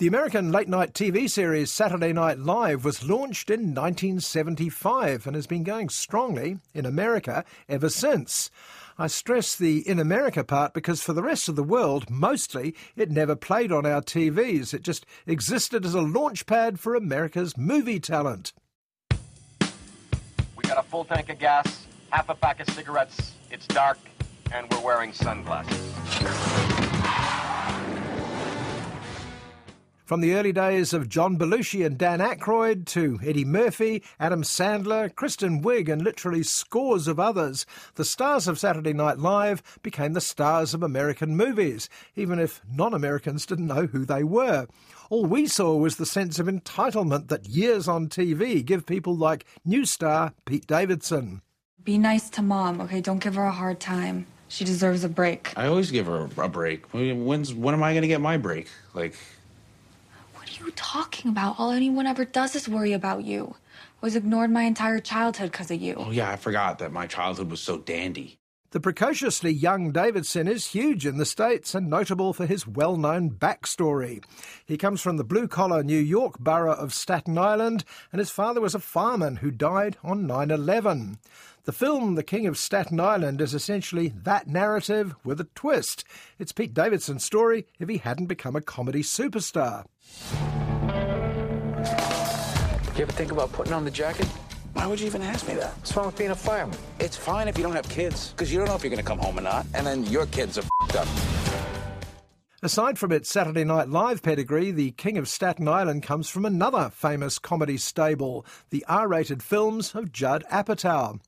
The American late night TV series Saturday Night Live was launched in 1975 and has been going strongly in America ever since. I stress the in America part because for the rest of the world, mostly, it never played on our TVs. It just existed as a launch pad for America's movie talent. We got a full tank of gas, half a pack of cigarettes, it's dark, and we're wearing sunglasses. From the early days of John Belushi and Dan Aykroyd to Eddie Murphy, Adam Sandler, Kristen Wiig, and literally scores of others, the stars of Saturday Night Live became the stars of American movies, even if non Americans didn't know who they were. All we saw was the sense of entitlement that years on TV give people like new star Pete Davidson. Be nice to mom, okay? Don't give her a hard time. She deserves a break. I always give her a break. When's when am I going to get my break? Like What are you talking about? All anyone ever does is worry about you. I Was ignored my entire childhood because of you. Oh yeah, I forgot that my childhood was so dandy. The precociously young Davidson is huge in the States and notable for his well known backstory. He comes from the blue collar New York borough of Staten Island, and his father was a fireman who died on 9 11. The film The King of Staten Island is essentially that narrative with a twist. It's Pete Davidson's story if he hadn't become a comedy superstar. You ever think about putting on the jacket? Why would you even ask me that? What's wrong with being a fireman? It's fine if you don't have kids, because you don't know if you're going to come home or not, and then your kids are fed up. Aside from its Saturday Night Live pedigree, The King of Staten Island comes from another famous comedy stable, the R rated films of Judd Apatow.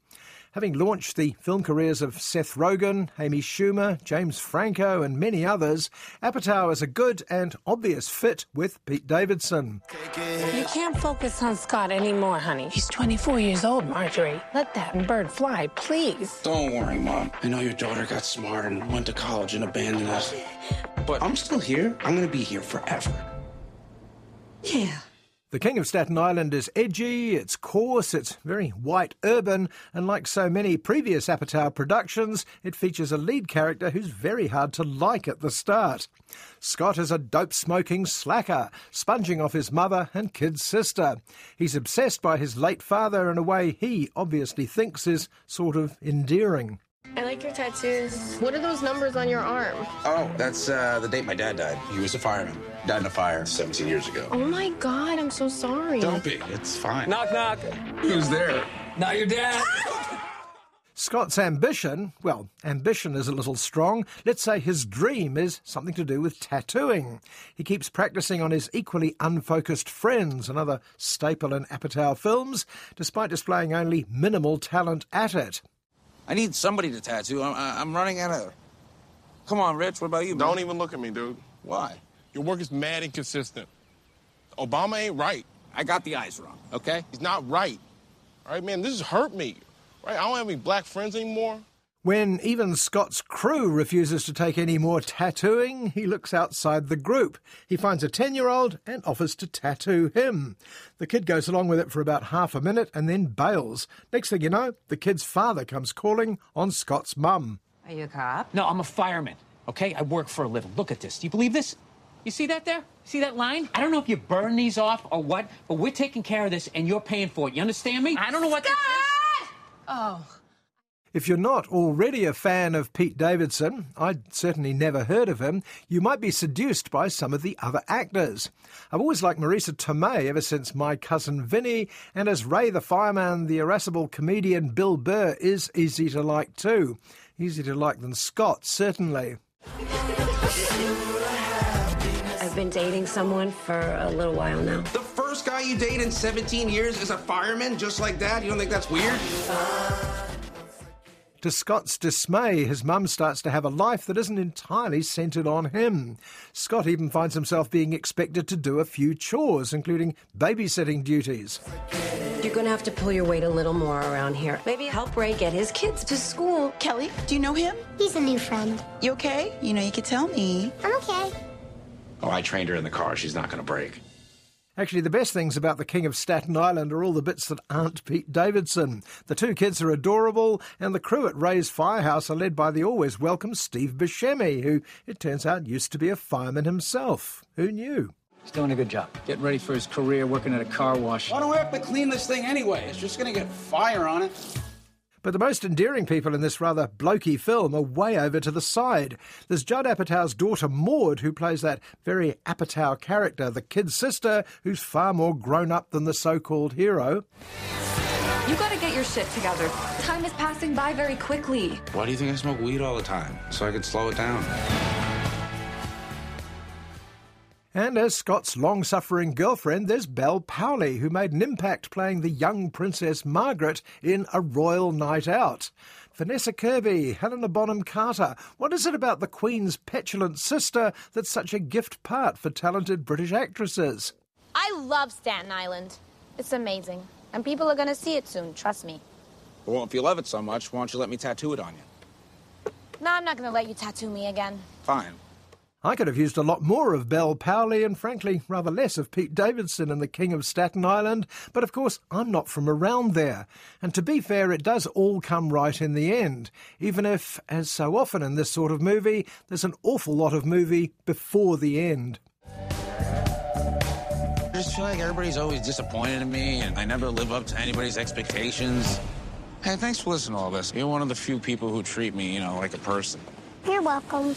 Having launched the film careers of Seth Rogen, Amy Schumer, James Franco, and many others, Apatow is a good and obvious fit with Pete Davidson. You can't focus on Scott anymore, honey. He's 24 years old, Marjorie. Let that bird fly, please. Don't worry, Mom. I know your daughter got smart and went to college and abandoned us. But I'm still here. I'm going to be here forever. Yeah. The King of Staten Island is edgy, it's coarse, it's very white urban, and like so many previous Apatow productions, it features a lead character who's very hard to like at the start. Scott is a dope smoking slacker, sponging off his mother and kid sister. He's obsessed by his late father in a way he obviously thinks is sort of endearing. I like your tattoos. What are those numbers on your arm? Oh, that's uh, the date my dad died. He was a fireman. Died in a fire 17 years ago. Oh my god, I'm so sorry. Don't be. It's fine. Knock, knock. Who's there? Not your dad. Scott's ambition, well, ambition is a little strong. Let's say his dream is something to do with tattooing. He keeps practicing on his equally unfocused friends, another staple in Apatow films, despite displaying only minimal talent at it. I need somebody to tattoo. I'm, I'm running out of. Come on, Rich. What about you? Don't man? even look at me, dude. Why? Your work is mad inconsistent. Obama ain't right. I got the eyes wrong. Okay. He's not right. All right, man, this has hurt me. Right? I don't have any black friends anymore. When even Scott's crew refuses to take any more tattooing, he looks outside the group. He finds a 10 year old and offers to tattoo him. The kid goes along with it for about half a minute and then bails. Next thing you know, the kid's father comes calling on Scott's mum. Are you a cop? No, I'm a fireman. Okay, I work for a living. Look at this. Do you believe this? You see that there? See that line? I don't know if you burn these off or what, but we're taking care of this and you're paying for it. You understand me? I don't know what this is. Oh. If you're not already a fan of Pete Davidson, I'd certainly never heard of him, you might be seduced by some of the other actors. I've always liked Marisa Tomei ever since My Cousin Vinny, and as Ray the Fireman, the irascible comedian Bill Burr is easy to like too. Easier to like than Scott, certainly. I've been dating someone for a little while now. The first guy you date in 17 years is a fireman, just like that? You don't think that's weird? To Scott's dismay, his mum starts to have a life that isn't entirely centred on him. Scott even finds himself being expected to do a few chores, including babysitting duties. You're gonna have to pull your weight a little more around here. Maybe help Ray get his kids to school. Kelly, do you know him? He's a new friend. You okay? You know, you could tell me. I'm okay. Oh, I trained her in the car. She's not going to break. Actually, the best things about the King of Staten Island are all the bits that aren't Pete Davidson. The two kids are adorable, and the crew at Ray's Firehouse are led by the always welcome Steve Buscemi, who, it turns out, used to be a fireman himself. Who knew? He's doing a good job. Getting ready for his career working at a car wash. Why do we have to clean this thing anyway? It's just going to get fire on it. But the most endearing people in this rather blokey film are way over to the side. There's Judd Apatow's daughter Maud, who plays that very Apatow character, the kid sister, who's far more grown up than the so called hero. You gotta get your shit together. Time is passing by very quickly. Why do you think I smoke weed all the time? So I could slow it down. And as Scott's long suffering girlfriend, there's Bel Powley, who made an impact playing the young Princess Margaret in A Royal Night Out. Vanessa Kirby, Helena Bonham Carter. What is it about the Queen's petulant sister that's such a gift part for talented British actresses? I love Staten Island. It's amazing. And people are gonna see it soon, trust me. Well, if you love it so much, why don't you let me tattoo it on you? No, I'm not gonna let you tattoo me again. Fine. I could have used a lot more of Bel Powley and, frankly, rather less of Pete Davidson and the King of Staten Island, but of course, I'm not from around there. And to be fair, it does all come right in the end, even if, as so often in this sort of movie, there's an awful lot of movie before the end. I just feel like everybody's always disappointed in me, and I never live up to anybody's expectations. Hey, thanks for listening to all this. You're one of the few people who treat me, you know, like a person. You're welcome.